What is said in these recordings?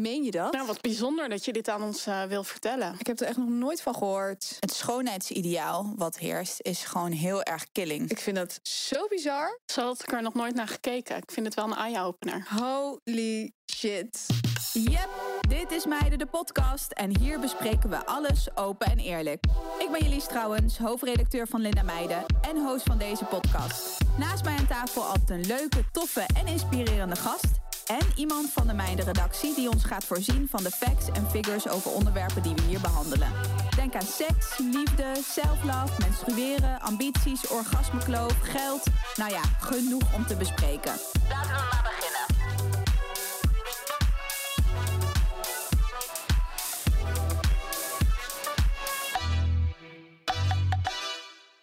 Meen je dat? Nou, wat bijzonder dat je dit aan ons uh, wil vertellen. Ik heb er echt nog nooit van gehoord. Het schoonheidsideaal wat heerst is gewoon heel erg killing. Ik vind dat zo bizar. Zo had ik er nog nooit naar gekeken. Ik vind het wel een eye-opener. Holy shit. Yep, dit is Meiden de podcast en hier bespreken we alles open en eerlijk. Ik ben Jelise Trouwens, hoofdredacteur van Linda Meiden en host van deze podcast. Naast mij aan tafel altijd een leuke, toffe en inspirerende gast en iemand van de Meiden-redactie die ons gaat voorzien van de facts en figures over onderwerpen die we hier behandelen. Denk aan seks, liefde, self-love, menstrueren, ambities, orgasmekloof, geld. Nou ja, genoeg om te bespreken. Laten we maar beginnen.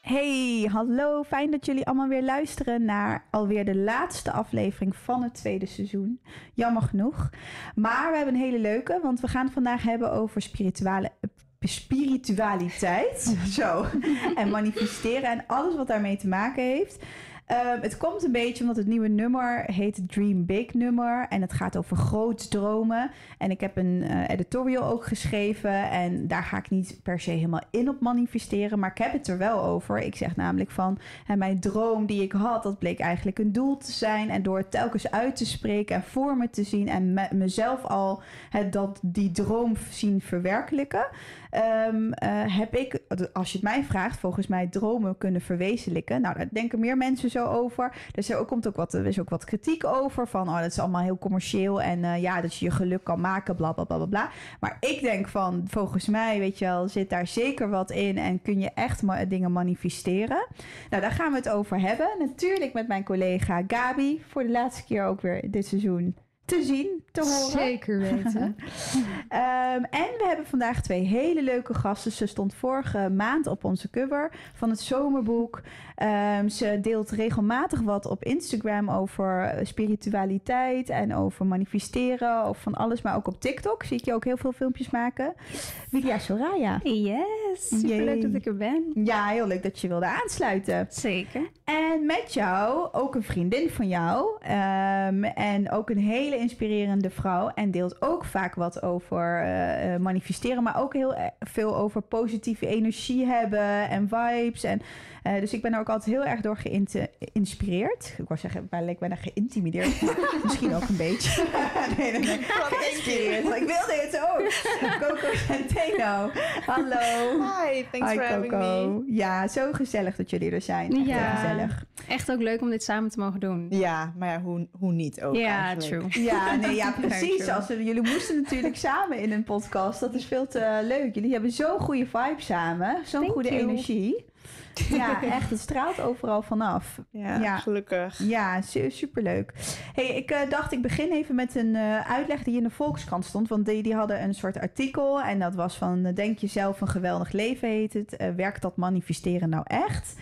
Hey, hallo. Fijn dat jullie allemaal weer luisteren naar alweer de laatste aflevering van het tweede seizoen. Jammer genoeg. Maar we hebben een hele leuke, want we gaan het vandaag hebben over spirituele, spiritualiteit. Zo. En manifesteren en alles wat daarmee te maken heeft. Ehm, het komt een beetje omdat het nieuwe nummer heet Dream Big nummer. En het gaat over groot dromen. En ik heb een uh, editorial ook geschreven. En daar ga ik niet per se helemaal in op manifesteren. Maar ik heb het er wel over. Ik zeg namelijk van hè, mijn droom die ik had, dat bleek eigenlijk een doel te zijn. En door het telkens uit te spreken en voor me te zien en me, mezelf al dat die droom zien verwerkelijken. Um, uh, heb ik, als je het mij vraagt, volgens mij dromen kunnen verwezenlijken. Nou, daar denken meer mensen zo over. Dus er komt ook wat, er is ook wat kritiek over. Van, oh, dat is allemaal heel commercieel. En uh, ja, dat je je geluk kan maken, bla, bla, bla, bla. Maar ik denk van, volgens mij, weet je wel, zit daar zeker wat in. En kun je echt dingen manifesteren. Nou, daar gaan we het over hebben. Natuurlijk met mijn collega Gabi. Voor de laatste keer ook weer dit seizoen te zien, te horen. Zeker weten. um, en we hebben vandaag twee hele leuke gasten. Ze stond vorige maand op onze cover van het zomerboek. Um, ze deelt regelmatig wat op Instagram over spiritualiteit en over manifesteren of van alles, maar ook op TikTok zie ik je ook heel veel filmpjes maken. Vilia Soraya. Yes, super leuk dat ik er ben. Ja, heel leuk dat je wilde aansluiten. Zeker. En met jou ook een vriendin van jou um, en ook een hele inspirerende vrouw en deelt ook vaak wat over uh, manifesteren, maar ook heel veel over positieve energie hebben en vibes. En, uh, dus ik ben er ook altijd heel erg door geïnspireerd. Ik wou zeggen, ik ben er geïntimideerd, misschien ook een beetje. nee, nee, nee. Geïnspireerd. Ik wilde het ook. Coco Centeno. Hallo. Hi, thanks Hi, for having me. Ja, zo gezellig dat jullie er zijn. Echt ja, gezellig. Echt ook leuk om dit samen te mogen doen. Ja, maar ja, hoe, hoe niet ook Ja, eigenlijk. true. Ja, nee, ja, precies. Als we, jullie moesten natuurlijk samen in een podcast. Dat is veel te leuk. Jullie hebben zo'n goede vibe samen. Zo'n goede you. energie. Ja, echt. Het straalt overal vanaf. Ja, ja. gelukkig. Ja, su superleuk. Hey, ik uh, dacht, ik begin even met een uh, uitleg die in de Volkskrant stond. Want die, die hadden een soort artikel. En dat was van, uh, denk jezelf een geweldig leven heet het. werkt dat manifesteren nou echt?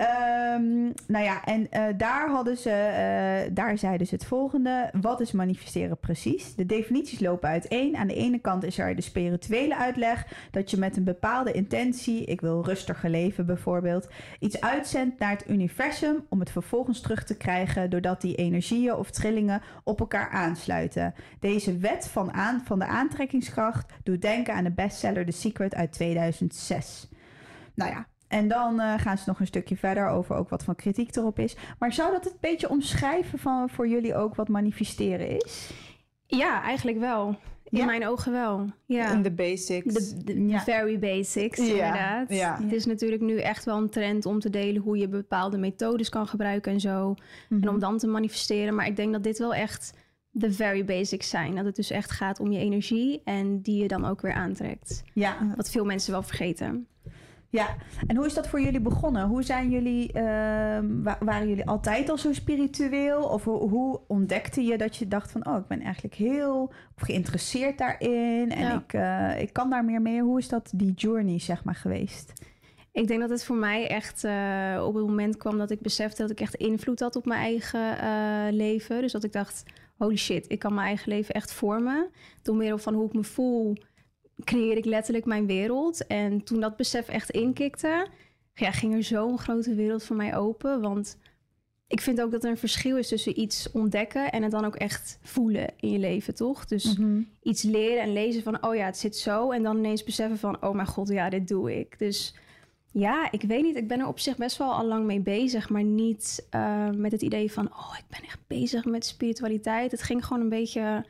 Um, nou ja, en uh, daar hadden ze, uh, daar zeiden ze het volgende. Wat is manifesteren precies? De definities lopen uiteen. Aan de ene kant is er de spirituele uitleg. Dat je met een bepaalde intentie, ik wil rustiger leven bijvoorbeeld, iets uitzendt naar het universum om het vervolgens terug te krijgen doordat die energieën of trillingen op elkaar aansluiten. Deze wet van, aan, van de aantrekkingskracht doet denken aan de bestseller The Secret uit 2006. Nou ja, en dan uh, gaan ze nog een stukje verder over ook wat van kritiek erop is. Maar zou dat het een beetje omschrijven van voor jullie ook wat manifesteren is? Ja, eigenlijk wel. In ja? mijn ogen wel. Ja. In de basics. De, de ja. very basics, ja. inderdaad. Ja. Het is natuurlijk nu echt wel een trend om te delen hoe je bepaalde methodes kan gebruiken en zo. Mm -hmm. En om dan te manifesteren. Maar ik denk dat dit wel echt de very basics zijn. Dat het dus echt gaat om je energie en die je dan ook weer aantrekt. Ja. Wat veel mensen wel vergeten. Ja, en hoe is dat voor jullie begonnen? Hoe zijn jullie, uh, waren jullie altijd al zo spiritueel? Of hoe, hoe, ontdekte je dat je dacht van, oh, ik ben eigenlijk heel geïnteresseerd daarin en ja. ik, uh, ik kan daar meer mee? Hoe is dat die journey, zeg maar, geweest? Ik denk dat het voor mij echt uh, op het moment kwam dat ik besefte dat ik echt invloed had op mijn eigen leven. Dus dat ik dacht, holy shit, ik kan mijn eigen leven echt vormen. Door middel van hoe ik me voel, creëer ik letterlijk mijn wereld. En toen dat besef echt inkikte, ja, ging er zo'n grote wereld voor mij open. Want ik vind ook dat er een verschil is tussen iets ontdekken en het dan ook echt voelen in je leven, toch? Dus mhm. iets leren en lezen van, oh ja, het zit zo. En dan ineens beseffen van, oh mijn god, ja, dit doe ik. Dus ja, ik weet niet. Ik ben er op zich best wel al lang mee bezig, maar niet uh, met het idee van, oh, ik ben echt bezig met spiritualiteit. Het ging gewoon een beetje,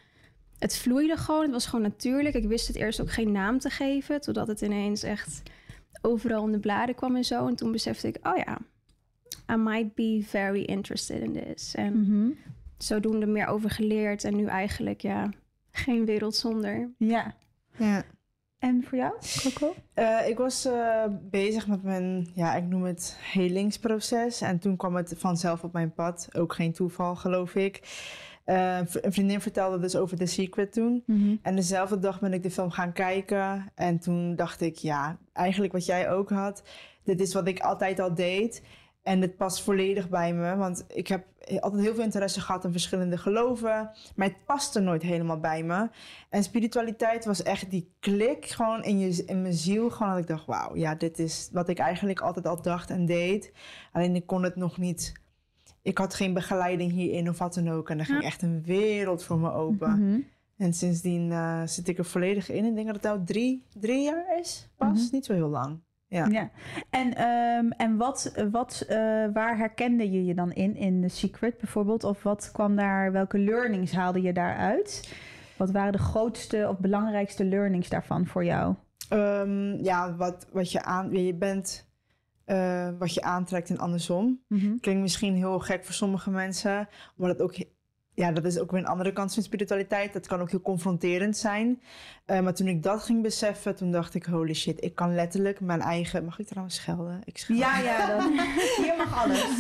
het vloeide gewoon. Het was gewoon natuurlijk. Ik wist het eerst ook geen naam te geven, totdat het ineens echt overal in de bladen kwam en zo. En toen besefte ik, oh ja, I might be very interested in this. En mm zodoende meer over geleerd en nu eigenlijk, ja, geen wereld zonder. Ja. Ja. En voor jou, Coco? Uh, ik was uh, bezig met mijn, ja, ik noem het helingsproces. En toen kwam het vanzelf op mijn pad. Ook geen toeval, geloof ik. Uh, een vriendin vertelde dus over The Secret toen. Mm En dezelfde dag ben ik de film gaan kijken. En toen dacht ik, ja, eigenlijk wat jij ook had. Dit is wat ik altijd al deed. En het past volledig bij me, want ik heb altijd heel veel interesse gehad in verschillende geloven. Maar het paste nooit helemaal bij me. En spiritualiteit was echt die klik gewoon in, je, in mijn ziel. Gewoon dat ik dacht, wauw, ja, dit is wat ik eigenlijk altijd al dacht en deed. Alleen ik kon het nog niet... Ik had geen begeleiding hierin of wat dan ook. En er ging echt een wereld voor me open. Mhm. En sindsdien uh, zit ik er volledig in. En ik denk dat het nou drie, drie jaar is, pas. Mhm. Niet zo heel lang. Ja. ja. En, um, en wat, wat, uh, waar herkende je je dan in, in The Secret bijvoorbeeld? Of wat kwam daar, welke learnings haalde je daaruit? Wat waren de grootste of belangrijkste learnings daarvan voor jou? Um, ja, wat, wat je aan, je bent, uh, wat je aantrekt en andersom. Mm -hmm. Klinkt misschien heel gek voor sommige mensen, maar dat ook ja, dat is ook weer een andere kant van spiritualiteit. Dat kan ook heel confronterend zijn. Uh, maar toen ik dat ging beseffen, toen dacht ik, holy shit, ik kan letterlijk mijn eigen... Mag ik trouwens schelden? Ik scheld. Ja, ja, dan. hier mag alles.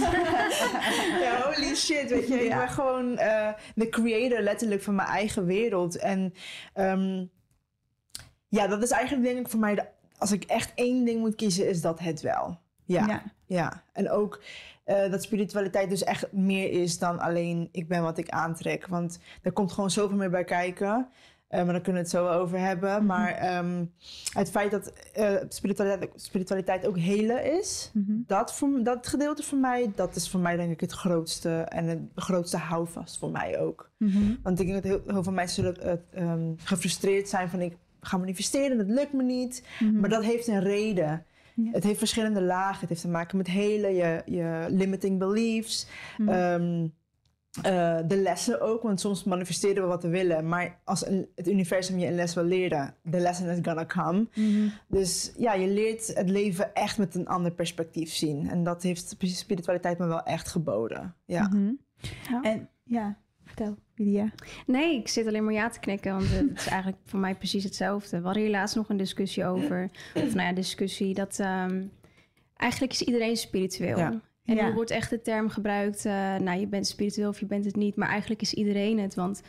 ja, holy shit, weet je. Ik ben gewoon uh, de creator letterlijk van mijn eigen wereld. En um, ja, dat is eigenlijk denk ik voor mij... De, als ik echt één ding moet kiezen, is dat het wel. Ja, ja. ja. En ook uh, dat spiritualiteit dus echt meer is dan alleen ik ben wat ik aantrek. Want er komt gewoon zoveel meer bij kijken. Uh, maar daar kunnen we het zo over hebben. Mhm. Maar um, het feit dat uh, spiritualiteit, spiritualiteit, ook helen is, mm -hmm. dat, voor, dat gedeelte voor mij, dat is voor mij denk ik het grootste en het grootste houvast voor mij ook. Mm -hmm. Want ik denk dat heel, heel veel mensen zullen um, gefrustreerd zijn van ik ga manifesteren, dat lukt me niet. Maar dat heeft een reden. Het heeft verschillende lagen. Het heeft te maken met hele, je, je limiting beliefs. Mm. Um, uh, de lessen ook, want soms manifesteren we wat we willen. Maar als een, het universum je een les wil leren, de lesson is gonna come. Mm. Dus ja, je leert het leven echt met een ander perspectief zien. En dat heeft spiritualiteit me wel echt geboden. Ja. Mm -hmm. ja. En ja, vertel. Lydia? Nee, ik zit alleen maar ja te knikken, want het is eigenlijk voor mij precies hetzelfde. We hadden hier laatst nog een discussie over, of nou ja, discussie, dat um, eigenlijk is iedereen spiritueel. Ja. En ja. er wordt echt de term gebruikt, uh, nou je bent spiritueel of je bent het niet, maar eigenlijk is iedereen het, want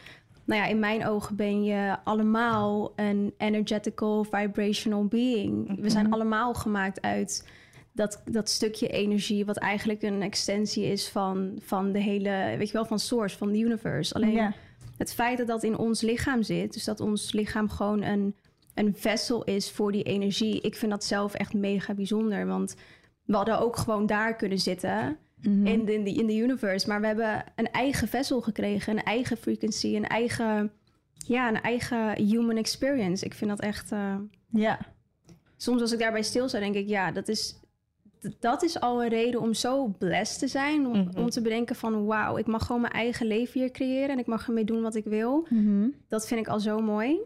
nou ja, in mijn ogen ben je allemaal een energetical, vibrational being. We zijn mhm. allemaal gemaakt uit dat, dat stukje energie, wat eigenlijk een extensie is van, van de hele, weet je wel, van source, van de universe. Alleen het feit dat dat in ons lichaam zit, dus dat ons lichaam gewoon een, een vessel is voor die energie, ik vind dat zelf echt mega bijzonder. Want we hadden ook gewoon daar kunnen zitten. Mhm. in, de, in de universe. Maar we hebben een eigen vessel gekregen, een eigen frequency, een eigen, ja, een eigen human experience. Ik vind dat echt. Uh, ja. Soms als ik daarbij stil sta, denk ik, ja, dat is dat is al een reden om zo blessed te zijn. Om, mhm. om te bedenken van wauw, ik mag gewoon mijn eigen leven hier creëren. En ik mag ermee doen wat ik wil. Mhm. Dat vind ik al zo mooi.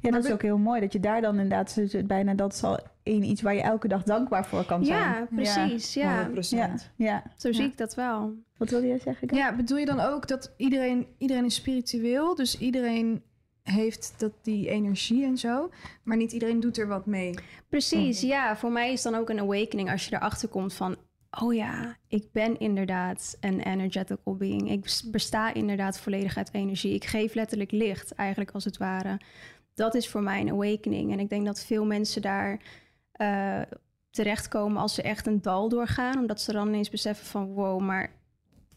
Ja, dat is ook heel mooi. Dat je daar dan inderdaad bijna dat is al in iets waar je elke dag dankbaar voor kan zijn. Ja, precies. Ja, ja. ja. Zo zie ik dat wel. Wat wil je zeggen? Ja, bedoel je dan ook dat iedereen, iedereen is spiritueel? Dus iedereen heeft dat die energie en zo. Maar niet iedereen doet er wat mee. Precies, ja. Voor mij is dan ook een awakening als je erachter komt van... oh ja, ik ben inderdaad een energetical being. Ik besta inderdaad volledig uit energie. Ik geef letterlijk licht, eigenlijk als het ware. Dat is voor mij een awakening. En ik denk dat veel mensen daar... Uh, terechtkomen als ze echt een dal doorgaan. Omdat ze dan ineens beseffen van wow, maar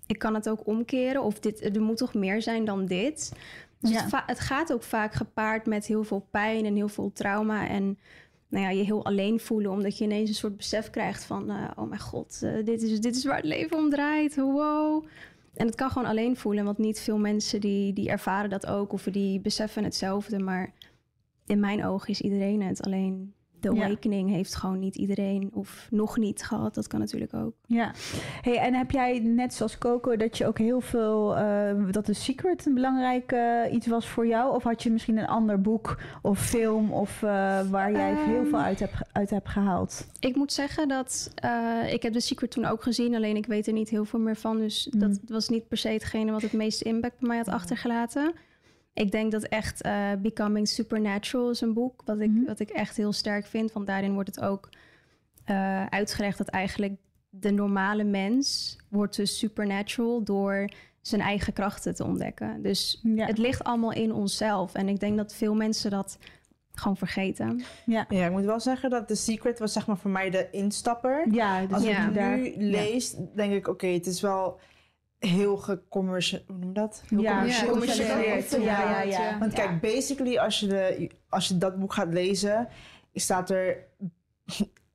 ik kan het ook omkeren. Of dit, er moet toch meer zijn dan dit. Dus ja. het, het, gaat ook vaak gepaard met heel veel pijn en heel veel trauma. En nou ja, je heel alleen voelen, omdat je ineens een soort besef krijgt van, uh, oh mijn god, uh, dit, is, dit is waar het leven om draait, wow. En het kan gewoon alleen voelen, want niet veel mensen die, die ervaren dat ook, of die beseffen hetzelfde, maar in mijn ogen is iedereen het. Alleen de awakening heeft gewoon niet iedereen of nog niet gehad. Dat kan natuurlijk ook. Ja. Hey, en heb jij net zoals Coco dat je ook heel veel uh, dat de Secret een belangrijk uh, iets was voor jou? Of had je misschien een ander boek of film of uh, waar jij um, heel veel uit hebt uit hebt gehaald? Ik moet zeggen dat ik heb de Secret toen ook gezien, alleen ik weet er niet heel veel meer van. Dus mm. dat was niet per se hetgene wat het meeste impact bij mij had achtergelaten. Ik denk dat echt uh, Becoming Supernatural is een boek wat ik, mm -hmm. wat ik echt heel sterk vind. Want daarin wordt het ook uh, uitgelegd dat eigenlijk de normale mens wordt dus supernatural door zijn eigen krachten te ontdekken. Dus ja. het ligt allemaal in onszelf. En ik denk dat veel mensen dat gewoon vergeten. Ja. ja, ik moet wel zeggen dat The Secret was zeg maar voor mij de instapper. Ja, dus Als ja. ik nu ja. lees, denk ik oké, okay, het is wel heel gecommercieel, hoe noem je dat? Heel ja, gecommercialiseerd. Ja, ja, ja, ja, Want kijk, basically als je, de, als je dat boek gaat lezen, staat er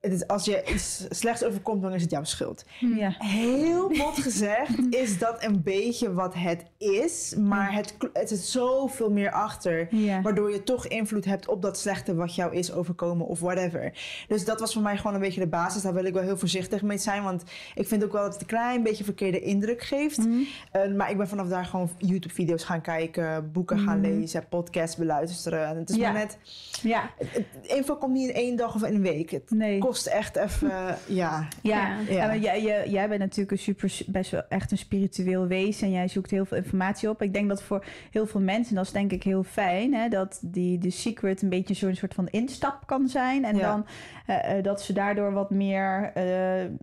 het is, als je iets slechts overkomt, dan is het jouw schuld. Ja. Heel bot gezegd is dat een beetje wat het is. Maar het, het zit zoveel meer achter. Ja. Waardoor je toch invloed hebt op dat slechte wat jou is overkomen of whatever. Dus dat was voor mij gewoon een beetje de basis. Daar wil ik wel heel voorzichtig mee zijn. Want ik vind ook wel dat het een klein beetje verkeerde indruk geeft. Mm. Uh, maar ik ben vanaf daar gewoon YouTube-video's gaan kijken. Boeken gaan Mm. lezen. Podcasts beluisteren. En het is Ja. maar net... Ja, het- info komt niet in één dag of in een week. Het nee. Kost echt even, ja. Ja, Ja. Ja. jij, jij, jij bent natuurlijk een super, best wel echt een spiritueel wezen en jij zoekt heel veel informatie op. Ik denk dat voor heel veel mensen, dat is denk ik heel fijn, hè, dat die de secret een beetje zo'n soort van instap kan zijn. En Ja. dan eh, eh, dat ze daardoor wat meer, eh,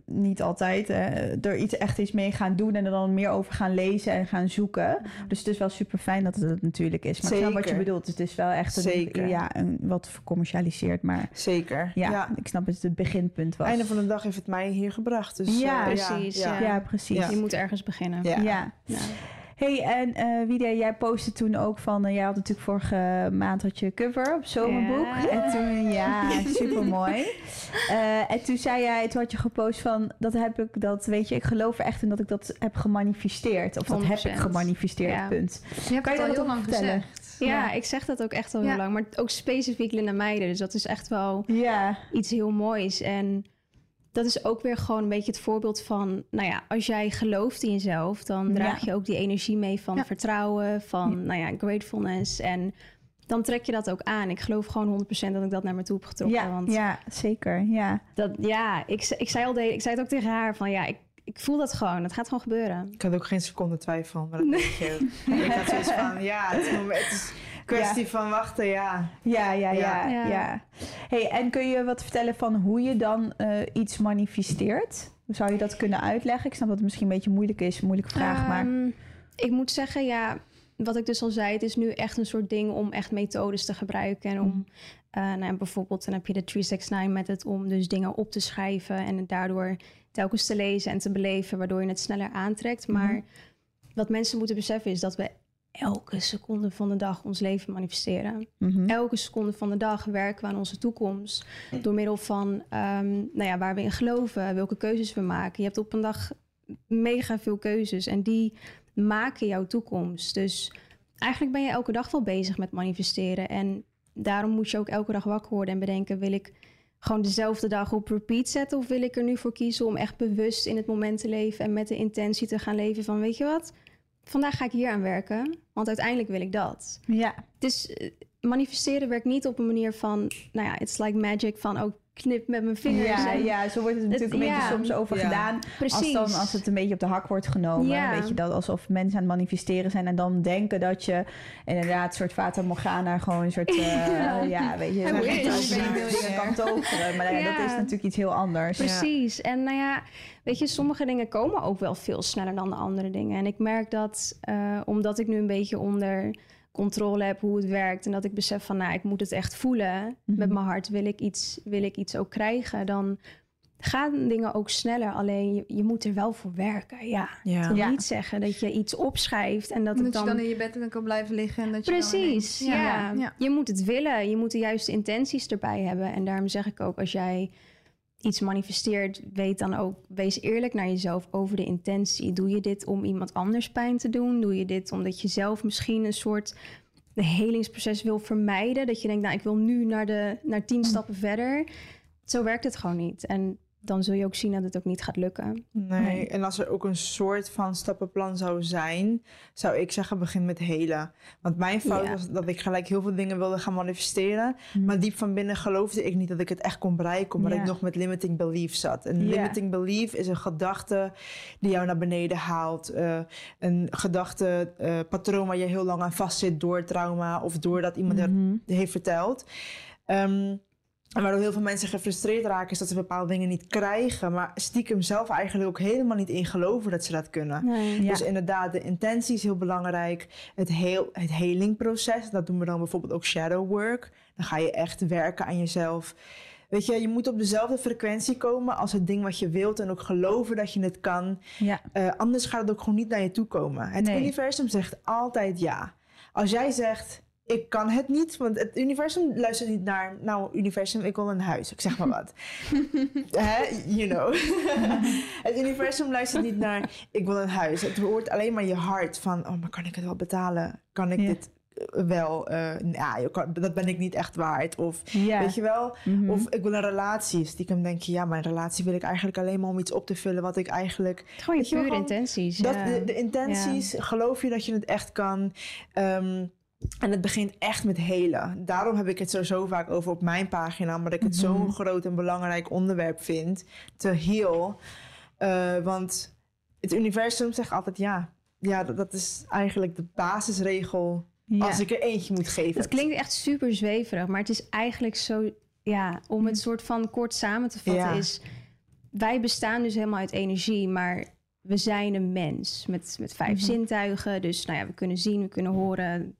niet altijd, eh, er iets echt iets mee gaan doen en er dan meer over gaan lezen en gaan zoeken. Dus het is wel super fijn dat het natuurlijk is. Maar ik snap wat je Zeker. bedoelt. Het is wel echt een, Zeker. ja, een, wat vercommercialiseerd, maar Zeker. ja, ja. ik snap het het beginpunt was. Einde van de dag heeft het mij hier gebracht. Dus, Ja, eh, precies, Ja, ja, precies. Ja. Je moet ergens beginnen. Ja. Ja. Ja. Hey, en eh Widia, jij postte toen ook van... eh, jij had natuurlijk vorige maand had je cover op Zomerboek. Ja. En toen, ja, super mooi. en toen zei jij, toen had je gepost van... Dat heb ik, dat weet je, ik geloof er echt in dat ik dat heb gemanifesteerd. Of dat heb ik 100%. gemanifesteerd, Ja. punt. Je hebt Kan je al heel lang vertellen? gezegd. Ja, ik zeg dat ook echt al heel lang. Maar ook specifiek Linda Meijden. Dus dat is echt wel Ja, iets heel moois. En dat is ook weer gewoon een beetje het voorbeeld van... Nou ja, als jij gelooft in jezelf... dan draag Ja. je ook die energie mee van Ja. vertrouwen... van, nou ja, gratefulness. En dan trek je dat ook aan. Ik geloof gewoon 100% dat ik dat naar me toe heb getrokken. ja, want ja, zeker. Ja. Dat, ja, ik, ik, zei al de, ik zei het ook tegen haar van ja, ik, ik voel dat gewoon. Het gaat gewoon gebeuren. Ik had ook geen seconde twijfel. Maar dat weet je ook. Ik had zoiets van, ja, het is, moment- het is een kwestie van wachten, ja. Ja, ja, ja, Ja. ja. Hey, en kun je wat vertellen van hoe je dan eh, iets manifesteert? Zou je dat kunnen uitleggen? Ik snap dat het misschien een beetje moeilijk is, een moeilijke vraag, maar... Ehm, ik moet zeggen, ja, wat ik dus al zei, het is nu echt een soort ding om echt methodes te gebruiken. En om, Mhm. eh, nou, ja, bijvoorbeeld, dan heb je de 369 method om dus dingen op te schrijven en het daardoor telkens te lezen en te beleven, waardoor je het sneller aantrekt. Maar Mhm. wat mensen moeten beseffen is dat we elke seconde van de dag ons leven manifesteren. Mhm. elke seconde van de dag werken we aan onze toekomst. Door middel van ehm, nou ja, waar we in geloven, welke keuzes we maken. Je hebt op een dag mega veel keuzes en die maken jouw toekomst. Dus eigenlijk ben je elke dag wel bezig met manifesteren. En daarom moet je ook elke dag wakker worden en bedenken: wil ik gewoon dezelfde dag op repeat zetten? Of wil ik er nu voor kiezen om echt bewust in het moment te leven en met de intentie te gaan leven van: weet je wat? Vandaag ga ik hier aan werken, want uiteindelijk wil ik dat. Ja, is, eh, manifesteren werkt niet op een manier van, nou ja, it's like magic van ook knip met mijn vingers. ja, en- ja, zo wordt het natuurlijk Het- een beetje ja. soms over Ja. gedaan. precies. Als, dan, als het een beetje op de hak wordt genomen. Ja. Weet je, dat alsof mensen aan het manifesteren zijn en dan denken dat je inderdaad een soort Fata Morgana gewoon een soort, eh, ja. Ja. weet je, dat je kan toveren. Maar dat is natuurlijk iets heel anders. Precies. En nou ja, weet je, sommige dingen komen ook wel veel sneller dan de andere dingen. En ik merk dat, eh, omdat ik nu een beetje onder controle heb hoe het werkt... en dat ik besef van, nou, ik moet het echt voelen Mhm. met mijn hart. Wil ik iets, wil ik iets ook krijgen, dan, gaan dingen ook sneller. Alleen je, je moet er wel voor werken. Ja. ja. niet zeggen dat je iets opschrijft en dat, dat het dan... je dan in je bed dan kan blijven liggen. En dat je Precies, ja. ja. Je moet het willen. Je moet de juiste intenties erbij hebben. En daarom zeg ik ook, als jij iets manifesteert, weet dan ook, wees eerlijk naar jezelf over de intentie. Doe je dit om iemand anders pijn te doen? Doe je dit omdat je zelf misschien een soort helingsproces wil vermijden? Dat je denkt, nou, ik wil nu naar, de, naar tien mm. stappen verder. Zo werkt het gewoon niet. En dan zul je ook zien dat het ook niet gaat lukken. Nee, en als er ook een soort van stappenplan zou zijn, zou ik zeggen begin met helen. Want mijn fout was dat ik gelijk heel veel dingen wilde gaan manifesteren, mhm. maar diep van binnen geloofde ik niet dat ik het echt kon bereiken, omdat ik nog met limiting belief zat. En limiting belief is een gedachte die jou naar beneden haalt, uh, een gedachte uh, patroon waar je heel lang aan vastzit door trauma of doordat iemand mm het heeft verteld. Um, en waardoor heel veel mensen gefrustreerd raken, is dat ze bepaalde dingen niet krijgen. Maar stiekem zelf eigenlijk ook helemaal niet in geloven dat ze dat kunnen. Dus inderdaad, de intentie is heel belangrijk. Het, heel, het helingproces, dat doen we dan bijvoorbeeld ook shadow work. Dan ga je echt werken aan jezelf. Weet je, je moet op dezelfde frequentie komen als het ding wat je wilt. En ook geloven dat je het kan. Ja. Uh, anders gaat het ook gewoon niet naar je toe komen. Het universum zegt altijd ja. Als jij zegt, ik kan het niet, want het universum luistert niet naar, nou, universum, ik wil een huis. Ik zeg maar wat. Hè? You know. het universum luistert niet naar, ik wil een huis. Het hoort alleen maar je hart van, oh, maar kan ik het wel betalen? Kan ik dit wel, uh, ja, dat ben ik niet echt waard. Of weet je wel, mhm. of ik wil een relatie. Stiekem denk je, ja, mijn relatie wil ik eigenlijk alleen maar om iets op te vullen wat ik eigenlijk. Gewoon je pure intenties. Dat, de, de, intenties, geloof je dat je het echt kan. Um, en het begint echt met helen. Daarom heb ik het zo, zo vaak over op mijn pagina, omdat ik het mm zo'n groot en belangrijk onderwerp vind. Te heel. Uh, want het universum zegt altijd ja. Ja, dat, dat is eigenlijk de basisregel als ik er eentje moet geven. Het klinkt echt super zweverig, maar het is eigenlijk zo... Ja, om het soort van kort samen te vatten is... Wij bestaan dus helemaal uit energie, maar we zijn een mens met, met vijf mhm. zintuigen. Dus nou ja, we kunnen zien, we kunnen horen,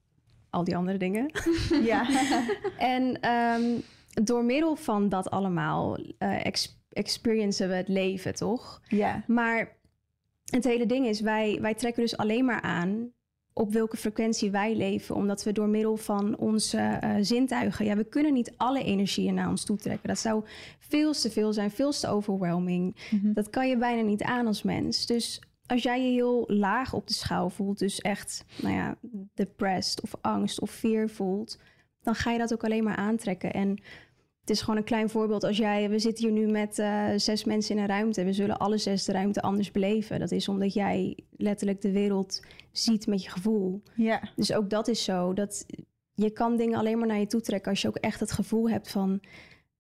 al die andere dingen. ja. en ehm, door middel van dat allemaal uh, experiencen we het leven, toch? Ja. Maar het hele ding is, wij, wij trekken dus alleen maar aan op welke frequentie wij leven, omdat we door middel van onze uh, zintuigen, ja, we kunnen niet alle energieën naar ons toe trekken. Dat zou veel te veel zijn, veel te overwhelming. Mhm. Dat kan je bijna niet aan als mens. Dus als jij je heel laag op de schaal voelt, dus echt, nou ja, depressed of angst of fear voelt, dan ga je dat ook alleen maar aantrekken. En het is gewoon een klein voorbeeld. Als jij, we zitten hier nu met uh, zes mensen in een ruimte. We zullen alle zes de ruimte anders beleven. Dat is omdat jij letterlijk de wereld ziet met je gevoel. Ja. Dus ook dat is zo. Dat je kan dingen alleen maar naar je toe trekken als je ook echt het gevoel hebt van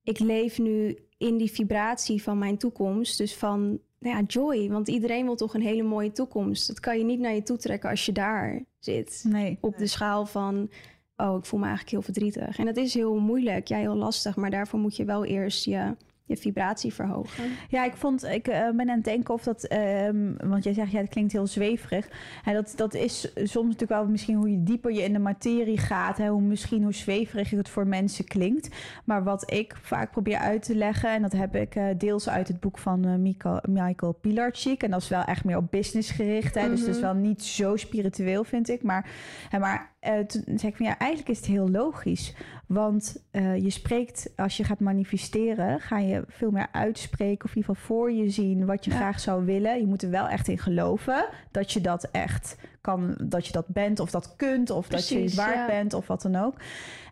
ik leef nu in die vibratie van mijn toekomst. Dus van nou ja, joy. Want iedereen wil toch een hele mooie toekomst. Dat kan je niet naar je toe trekken als je daar zit. Nee. Op de schaal van, oh, ik voel me eigenlijk heel verdrietig. En dat is heel moeilijk, ja, heel lastig. Maar daarvoor moet je wel eerst je je vibratie verhogen. Ja, ik vond, ik uh, ben aan het denken of dat, um, want jij zegt ja, het klinkt heel zweverig. En dat, dat is soms natuurlijk wel misschien hoe je dieper je in de materie gaat, hè, hoe misschien hoe zweverig het voor mensen klinkt. Maar wat ik vaak probeer uit te leggen, en dat heb ik uh, deels uit het boek van uh, Michael, Michael Pilarczyk, en dat is wel echt meer op business gericht, hè, mm -hmm. dus het is wel niet zo spiritueel, vind ik. Maar, hè, maar uh, toen zei ik van ja, eigenlijk is het heel logisch. Want uh, je spreekt, als je gaat manifesteren, ga je veel meer uitspreken of in ieder geval voor je zien wat je graag zou willen. Je moet er wel echt in geloven dat je dat echt kan, dat je dat bent of dat kunt of dat je het waard bent of wat dan ook.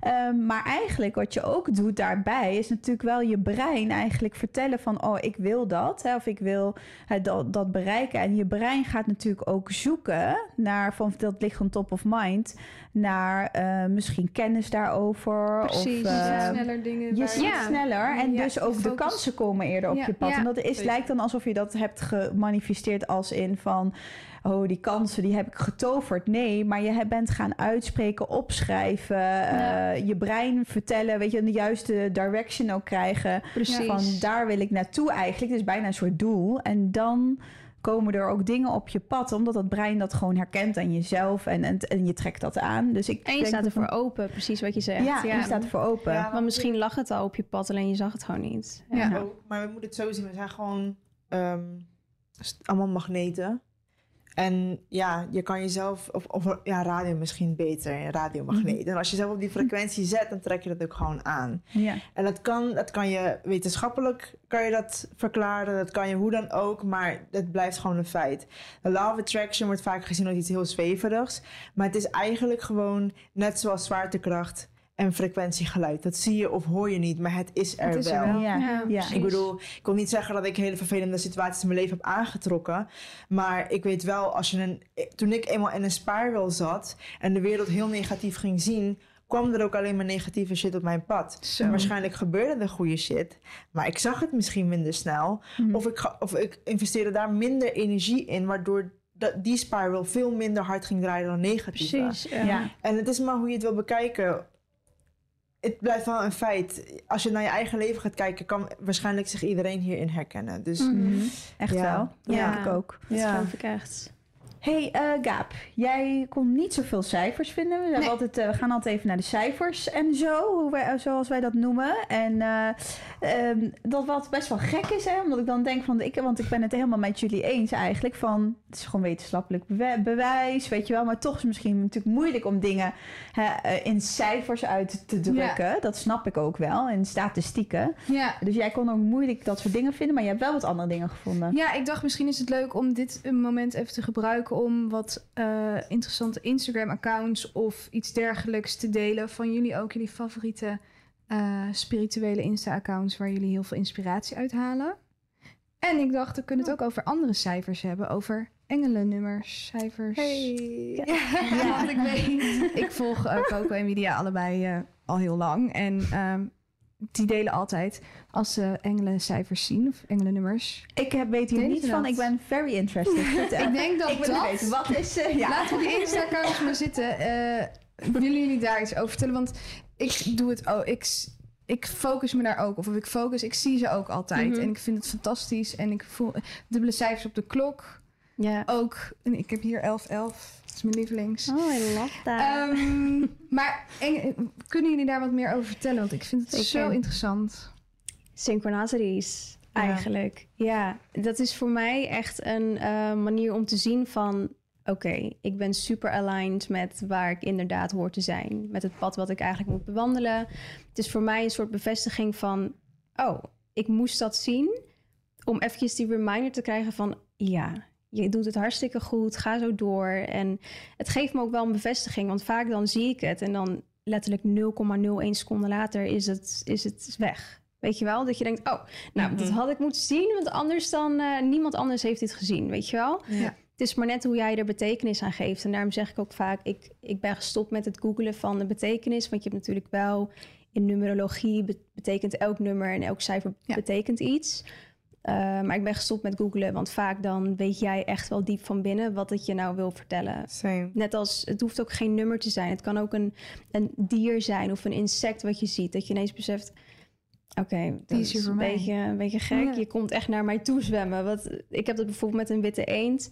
Um, maar eigenlijk wat je ook doet daarbij is natuurlijk wel je brein eigenlijk vertellen van oh ik wil dat hè, of ik wil hè, dat, dat bereiken. En je brein gaat natuurlijk ook zoeken naar van dat ligt on top of mind naar uh, misschien kennis daarover. Precies, of, uh, sneller dingen. Je ziet ja. sneller en ja, dus ook de kansen komen eerder op je pad. En dat is, lijkt dan alsof je dat hebt gemanifesteerd als in van oh, die kansen die heb ik getoverd. Nee, maar je bent gaan uitspreken, opschrijven, uh, je brein vertellen, weet je, de juiste direction ook krijgen. Precies. Van daar wil ik naartoe eigenlijk. Dus bijna een soort doel. En dan komen er ook dingen op je pad, omdat dat brein dat gewoon herkent aan jezelf en, en, en je trekt dat aan. Dus ik en je staat ervoor open, precies wat je zegt. Ja, je staat ervoor open. Ja, maar misschien lag het al op je pad, alleen je zag het gewoon niet. Ja, maar we moeten het zo zien. We zijn gewoon ehm, allemaal magneten. En ja, je kan jezelf, of, of ja, radio misschien beter, radiomagneet. Mm En als je zelf op die frequentie zet, dan trek je dat ook gewoon aan. Ja. En dat kan, dat kan je wetenschappelijk, kan je dat verklaren, dat kan je hoe dan ook, maar het blijft gewoon een feit. De law of attraction wordt vaak gezien als iets heel zweverigs, maar het is eigenlijk gewoon net zoals zwaartekracht en frequentiegeluid. Dat zie je of hoor je niet, maar het is er, het is wel. Er wel. Ja. Ja, ik bedoel, ik wil niet zeggen dat ik hele vervelende situaties in mijn leven heb aangetrokken. Maar ik weet wel, als je een, toen ik eenmaal in een spiral zat en de wereld heel negatief ging zien, kwam er ook alleen maar negatieve shit op mijn pad. Waarschijnlijk gebeurde er goede shit, maar ik zag het misschien minder snel. Mhm. Of, ik, of ik investeerde daar minder energie in, waardoor dat die spiral veel minder hard ging draaien dan negatief. Precies, ja. En het is maar hoe je het wil bekijken het blijft wel een feit. Als je naar je eigen leven gaat kijken, kan waarschijnlijk zich iedereen hierin herkennen. Dus mm echt wel. Ja, ik ook. Dat ja. geloof ik echt hey, uh, Gaap, jij kon niet zoveel cijfers vinden. We, nee. altijd, uh, we gaan altijd even naar de cijfers en zo, hoe wij, zoals wij dat noemen. En uh, um, dat wat best wel gek is, hè, omdat ik dan denk van, ik, want ik ben het helemaal met jullie eens eigenlijk, van het is gewoon wetenschappelijk bewijs, weet je wel. Maar toch is het misschien natuurlijk moeilijk om dingen hè, in cijfers uit te drukken. Ja. Dat snap ik ook wel, in statistieken. Ja. Dus jij kon ook moeilijk dat soort dingen vinden, maar je hebt wel wat andere dingen gevonden. Ja, ik dacht misschien is het leuk om dit moment even te gebruiken om wat uh, interessante Instagram-accounts of iets dergelijks te delen. Van jullie ook, jullie favoriete uh, spirituele Insta-accounts waar jullie heel veel inspiratie uithalen. En ik dacht, we kunnen het ook over andere cijfers hebben. Over engelennummers, cijfers. Hey. Ja, ja. want ik weet. Ik volg uh, Coco en Media allebei al heel lang. En um, die delen altijd als ze engelencijfers zien of engelennummers. Ik heb, weet hier niets van. Ik ben very interested. ik denk dat ik dat... Weten, wat is... Uh, ja. Laten we die Insta-accounts maar zitten. Uh, willen jullie daar iets over vertellen? Want ik doe het... Oh, ik, ik focus me daar ook. Of ik focus... Ik zie ze ook altijd. Mm -hmm. En ik vind het fantastisch. En ik voel dubbele cijfers op de klok. Ja. Ook... En ik heb hier 1111 is mijn lievelings. Oh, I love that. Um, maar en, kunnen jullie daar wat meer over vertellen? Want ik vind het zo interessant. Synchronicities, eigenlijk. Ja. ja. dat is voor mij echt een uh, manier om te zien van... Oké, ik ben super aligned met waar ik inderdaad hoor te zijn. Met het pad wat ik eigenlijk moet bewandelen. Het is voor mij een soort bevestiging van... Oh, ik moest dat zien. Om eventjes die reminder te krijgen van... Ja, je doet het hartstikke goed, ga zo door. En het geeft me ook wel een bevestiging, want vaak dan zie ik het en dan letterlijk 0,01 seconde later is het, is het weg. Weet je wel? Dat je denkt, oh, nou, dat mhm. had ik moeten zien, want anders dan uh, niemand anders heeft dit gezien, weet je wel? Ja. Het is maar net hoe jij er betekenis aan geeft. En daarom zeg ik ook vaak, ik, ik ben gestopt met het googelen van de betekenis, want je hebt natuurlijk wel in numerologie betekent elk nummer en elk cijfer betekent iets. Uh, maar ik ben gestopt met googlen, want vaak dan weet jij echt wel diep van binnen wat het je nou wil vertellen. Same. Net als het hoeft ook geen nummer te zijn. Het kan ook een, een dier zijn of een insect wat je ziet. Dat je ineens beseft, oké, okay, dat is, een beetje, een beetje gek. Je komt echt naar mij toe zwemmen. Wat, ik heb dat bijvoorbeeld met een witte eend.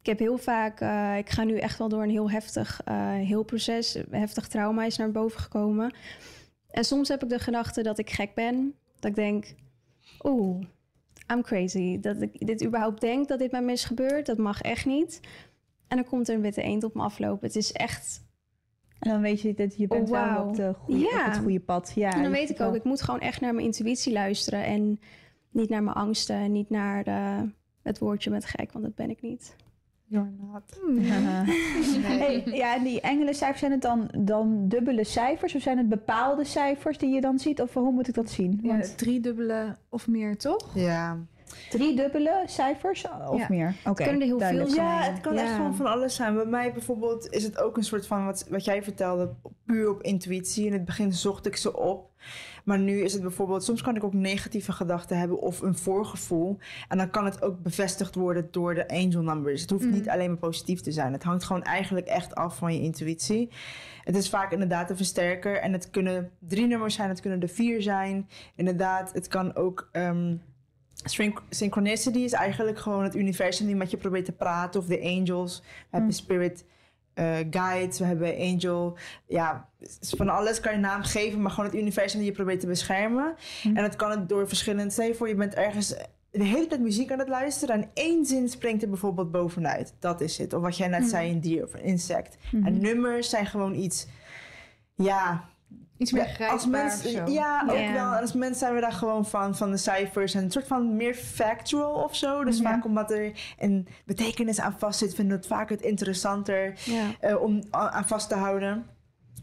Ik heb heel vaak, uh, ik ga nu echt wel door een heel heftig uh, heel proces. Heftig trauma is naar boven gekomen. En soms heb ik de gedachte dat ik gek ben. Dat ik denk, oeh, I'm crazy. Dat ik dit überhaupt denk dat dit met me is gebeurd, dat mag echt niet. En dan komt er een witte eend op me aflopen. Het is echt... En dan weet je dat je bent oh, wow. wel op, de goede, ja. op het goede pad. Ja, en dan weet ik ook, ik moet gewoon echt naar mijn intuïtie luisteren. En niet naar mijn angsten, niet naar de, het woordje met gek, want dat ben ik niet. You're not. hey, ja, en die engelencijfers, zijn het dan, dan dubbele cijfers? Of zijn het bepaalde cijfers die je dan ziet? Of hoe moet ik dat zien? Want... Ja, drie dubbele of meer, toch? Ja. Drie dubbele cijfers of meer? Oké. Okay, kunnen er heel veel zijn. Ja, het kan echt gewoon van alles zijn. Bij mij bijvoorbeeld is het ook een soort van wat, wat jij vertelde, puur op intuïtie. In het begin zocht ik ze op. Maar nu is het bijvoorbeeld, soms kan ik ook negatieve gedachten hebben of een voorgevoel. En dan kan het ook bevestigd worden door de angel numbers. Het hoeft niet mm. alleen maar positief te zijn. Het hangt gewoon eigenlijk echt af van je intuïtie. Het is vaak inderdaad een versterker. En het kunnen drie nummers zijn, het kunnen er vier zijn. Inderdaad, het kan ook. Um, synchronicity is eigenlijk gewoon het universum die met je probeert te praten. Of de angels. We hebben mm. spirit uh, guides, we hebben angel. Ja, van alles kan je naam geven, maar gewoon het universum die je probeert te beschermen. Mm. En dat kan het door verschillende... Stel je voor, je bent ergens de hele tijd muziek aan het luisteren en één zin springt er bijvoorbeeld bovenuit. Dat is het. Of wat jij net mm. zei, een dier of een insect. En nummers zijn gewoon iets... Ja, Iets meer ja, als mens, Ja, ook wel. Als mensen zijn we daar gewoon van, van de cijfers. En een soort van meer factual of zo. Dus vaak omdat er een betekenis aan vast zit... vinden we het vaak het interessanter uh, om aan vast te houden.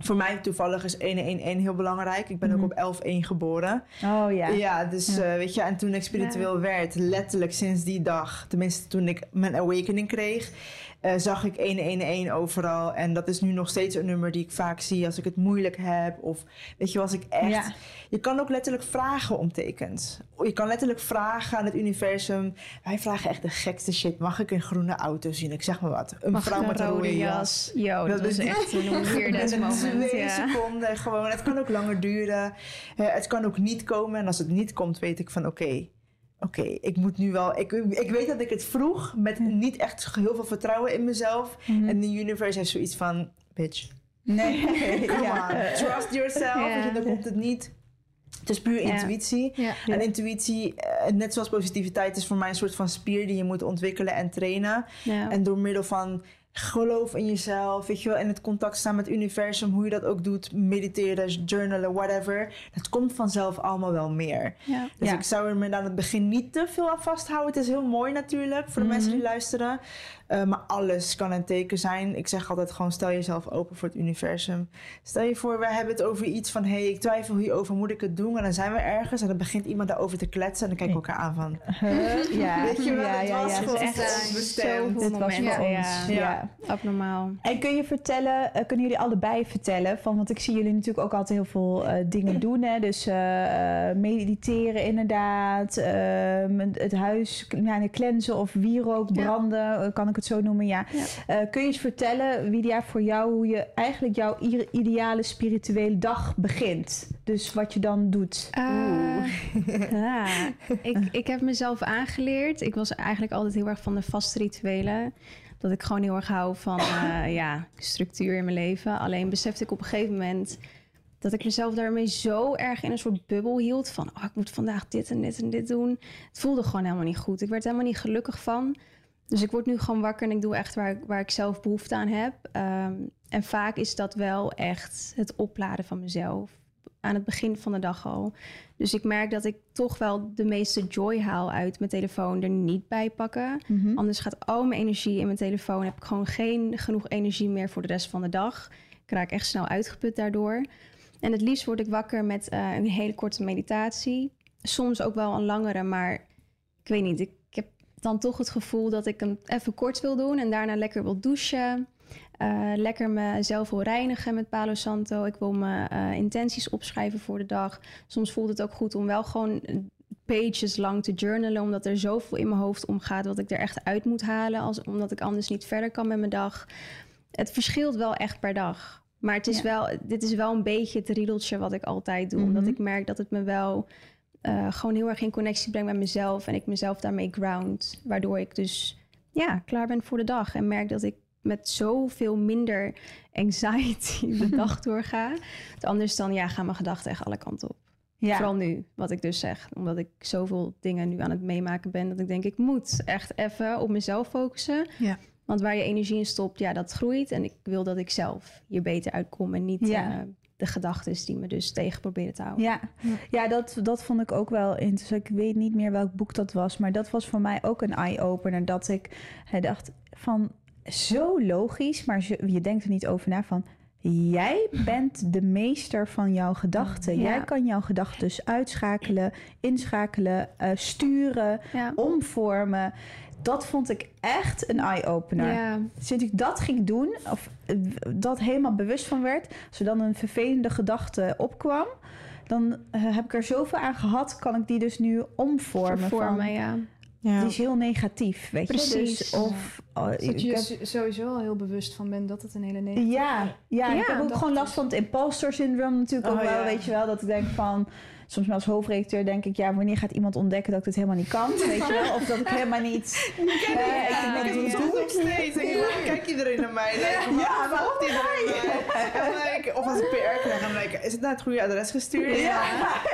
Voor mij toevallig is 111 heel belangrijk. Ik ben ook mhm. op 11-1 geboren. Oh ja. Ja, dus uh, weet je, en toen ik spiritueel werd, letterlijk sinds die dag, tenminste toen ik mijn awakening kreeg, uh, zag ik 111 overal. En dat is nu nog steeds een nummer die ik vaak zie als ik het moeilijk heb. Of weet je, als ik echt. Je kan ook letterlijk vragen om tekens. Je kan letterlijk vragen aan het universum. Wij vragen echt de gekste shit. Mag ik een groene auto zien? Ik zeg maar wat. Een Mag vrouw met een rode jas. Jo, dat, is echt een weird moment. Twee ja. seconden gewoon. Het kan ook langer duren. Uh, het kan ook niet komen. En als het niet komt, weet ik van oké oké, ik moet nu wel. Ik, ik weet dat ik het vroeg met niet echt heel veel vertrouwen in mezelf. Mhm. En de universe heeft zoiets van: bitch. Nee, on. Trust yourself. En dan komt het niet. Het is puur intuïtie. En intuïtie, eh, net zoals positiviteit, is voor mij een soort van spier die je moet ontwikkelen en trainen. En door middel van geloof in jezelf, weet je wel, in het contact staan met het universum, hoe je dat ook doet, mediteren, journalen, whatever. Dat komt vanzelf allemaal wel meer. Ja. Dus ik zou er me aan het begin niet te veel aan vasthouden. Het is heel mooi natuurlijk voor de mensen die mhm. luisteren. Uh, maar alles kan een teken zijn. Ik zeg altijd gewoon stel jezelf open voor het universum. Stel je voor, we hebben het over iets van... hé, hey, ik twijfel hierover, moet ik het doen? En dan zijn we ergens en dan begint iemand daarover te kletsen... en dan kijken we elkaar aan van... Ja, Weet je wel, ja, ja, was ja, echt bestemd. Dit was voor ons. Ja. abnormaal. En kun je vertellen, uh, kunnen jullie allebei vertellen... van, want ik zie jullie natuurlijk ook altijd heel veel uh, dingen doen. Hè? Dus mediteren inderdaad, ehm, het huis nou, cleansen of wierook branden... kan ik het zo noemen, ja. Eh, kun je eens vertellen, Widia, voor jou hoe je eigenlijk jouw ideale spirituele dag begint? Dus wat je dan doet. Uh, ja, ik, ik heb mezelf aangeleerd. Ik was eigenlijk altijd heel erg van de vaste rituelen. Dat ik gewoon heel erg hou van uh, ja, structuur in mijn leven. Alleen besefte ik op een gegeven moment dat ik mezelf daarmee zo erg in een soort bubbel hield. Van, oh, ik moet vandaag dit en dit en dit doen. Het voelde gewoon helemaal niet goed. Ik werd helemaal niet gelukkig van. Dus ik word nu gewoon wakker en ik doe echt waar, waar ik zelf behoefte aan heb. Ehm, en vaak is dat wel echt het opladen van mezelf. Aan het begin van de dag al. Dus ik merk dat ik toch wel de meeste joy haal uit mijn telefoon er niet bij pakken. Mhm. Anders gaat al mijn energie in mijn telefoon. Heb ik gewoon geen genoeg energie meer voor de rest van de dag. Ik raak echt snel uitgeput daardoor. En het liefst word ik wakker met uh, een hele korte meditatie. Soms ook wel een langere, maar ik weet niet. Ik dan toch het gevoel dat ik hem even kort wil doen en daarna lekker wil douchen. Uh, lekker mezelf wil reinigen met Palo Santo. Ik wil mijn uh, intenties opschrijven voor de dag. Soms voelt het ook goed om wel gewoon pages lang te journalen, omdat er zoveel in mijn hoofd omgaat wat ik er echt uit moet halen, als, omdat ik anders niet verder kan met mijn dag. Het verschilt wel echt per dag. Maar het is wel, dit is wel een beetje het riedeltje wat ik altijd doe. Omdat mhm. ik merk dat het me wel uh, gewoon heel erg in connectie breng met mezelf en ik mezelf daarmee ground. Waardoor ik dus ja, klaar ben voor de dag en merk dat ik met zoveel minder anxiety de dag doorga. anders dan ja, gaan mijn gedachten echt alle kanten op. Ja. Vooral nu, wat ik dus zeg. Omdat ik zoveel dingen nu aan het meemaken ben... dat ik denk, ik moet echt even op mezelf focussen. Ja. Want waar je energie in stopt, ja, dat groeit. En ik wil dat ik zelf hier beter uitkom en niet... Ja. Uh, de gedachten die me dus tegen proberen te houden. Ja, ja dat, dat vond ik ook wel interessant. Ik weet niet meer welk boek dat was, maar dat was voor mij ook een eye-opener. Dat ik dacht van zo logisch, maar je denkt er niet over na van. Jij bent de meester van jouw gedachten. Jij kan jouw gedachten dus uitschakelen, inschakelen, uh, sturen, omvormen dat vond ik echt een eye-opener. Ja. Sinds ik dat ging doen, of eh, dat helemaal bewust van werd, als er dan een vervelende gedachte opkwam, dan eh, heb ik er zoveel aan gehad, kan ik die dus nu omvormen. Vormen, ja. Ja. Die is heel negatief, weet Precies. je. Dus of Oh, dat je heb... sowieso al heel bewust van bent dat het een hele negatieve... Ja, ja, ja ik heb ook gewoon last van het imposter syndroom natuurlijk ook oh, wel, weet je wel. Dat ik denk van soms als hoofdredacteur denk ik, ja, wanneer gaat iemand ontdekken dat ik het helemaal niet kan? Weet je wel? Of dat ik helemaal niet. Ja, uh, ik denk, ik doe nog steeds. En kijk iedereen naar mij. Like, ja, iedereen mij? Of als ik PR krijg, dan denk ik, is het naar het goede adres gestuurd? Ja.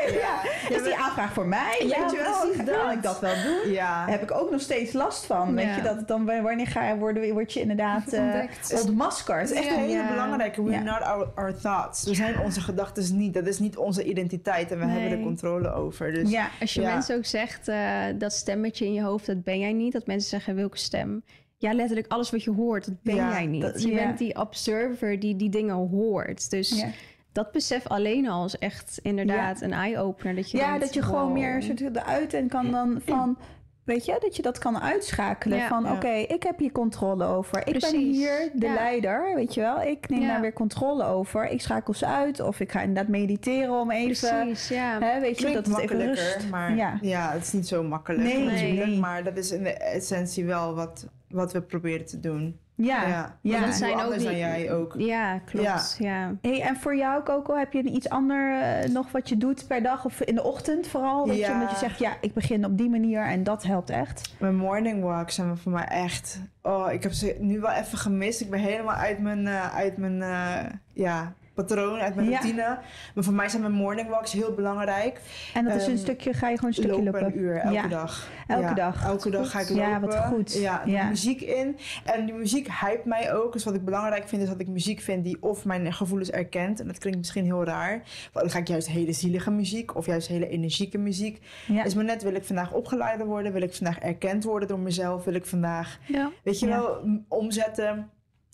ja. Is die aanvraag voor mij? Ja, weet je wel? Kan ik dat wel doen? Ja. Heb ik ook nog steeds last van. Weet je, dat dan wanneer ga je worden, word je inderdaad uh, ontmaskerd. Het is echt een hele belangrijke. We're not our, our thoughts. We zijn onze gedachten niet. Dat is niet onze identiteit. En we hebben de controle over. Dus, ja, als je mensen ook zegt uh, dat stemmetje in je hoofd, dat ben jij niet. Dat mensen zeggen welke stem. Ja, letterlijk alles wat je hoort, dat ben jij niet. je bent die observer die die dingen hoort. Dus dat besef alleen al is echt inderdaad een eye-opener. Dat je ja, dat je gewoon meer soort eruit en kan dan van Weet je, dat je dat kan uitschakelen. van oké, ik heb hier controle over. Ik ben hier de leider, weet je wel. Ik neem daar weer controle over. Ik schakel ze uit. Of ik ga inderdaad mediteren om even... Precies, ja. Hè, weet je, dat het even rust. Maar ja. ja, het is niet zo makkelijk nee, natuurlijk. Nee. Maar dat is in de essentie wel wat, wat we proberen te doen. Ja, ja. ja. Dat zijn ook die... jij ook. Ja, klopt. Ja. Hey, en voor jou, Coco, heb je iets ander uh, nog wat je doet per dag of in de ochtend vooral? Dat, ja. je, omdat je zegt, ja, ik begin op die manier en dat helpt echt. Mijn morning walks zijn voor mij echt... Oh, ik heb ze nu wel even gemist. Ik ben helemaal uit mijn, uh, uit mijn uh, ja, patroon, uit mijn routine. Maar voor mij zijn mijn morning walks heel belangrijk. En dat is een ehm, stukje, ga je gewoon een stukje lopen? een uur, elke dag. Elke dag. Elke dag ga ik lopen. Ja, wat goed. Ja, de muziek in. En die muziek hype mij ook. Dus wat ik belangrijk vind, is dat ik muziek vind die of mijn gevoelens erkent. En dat klinkt misschien heel raar. Maar dan ga ik juist hele zielige muziek of juist hele energieke muziek. Is maar net, wil ik vandaag opgeleid worden? Wil ik vandaag erkend worden door mezelf? Wil ik vandaag, weet je wel, omzetten?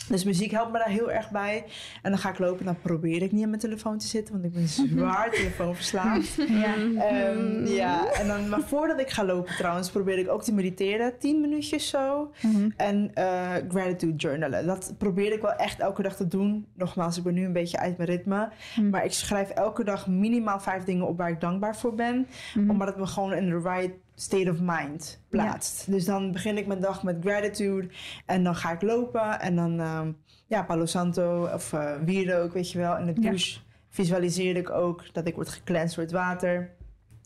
Dus muziek helpt me daar heel erg bij. En dan ga ik lopen dan probeer ik niet aan mijn telefoon te zitten, want ik ben zwaar telefoonverslaafd. Ja. Um, ja, en dan, maar voordat ik ga lopen trouwens, probeer ik ook te mediteren, 10 minuutjes zo. Mhm. En uh, gratitude journalen. Dat probeer ik wel echt elke dag te doen. Nogmaals, ik ben nu een beetje uit mijn ritme. Mhm. Maar ik schrijf elke dag minimaal vijf dingen op waar ik dankbaar voor ben. Mhm. Omdat het me gewoon in de right state of mind plaatst. Dus dan begin ik mijn dag met gratitude en dan ga ik lopen en dan um, ja, Palo Santo of uh, wierook, weet je wel. In de douche ja. visualiseer ik ook dat ik word gecleansed door het water.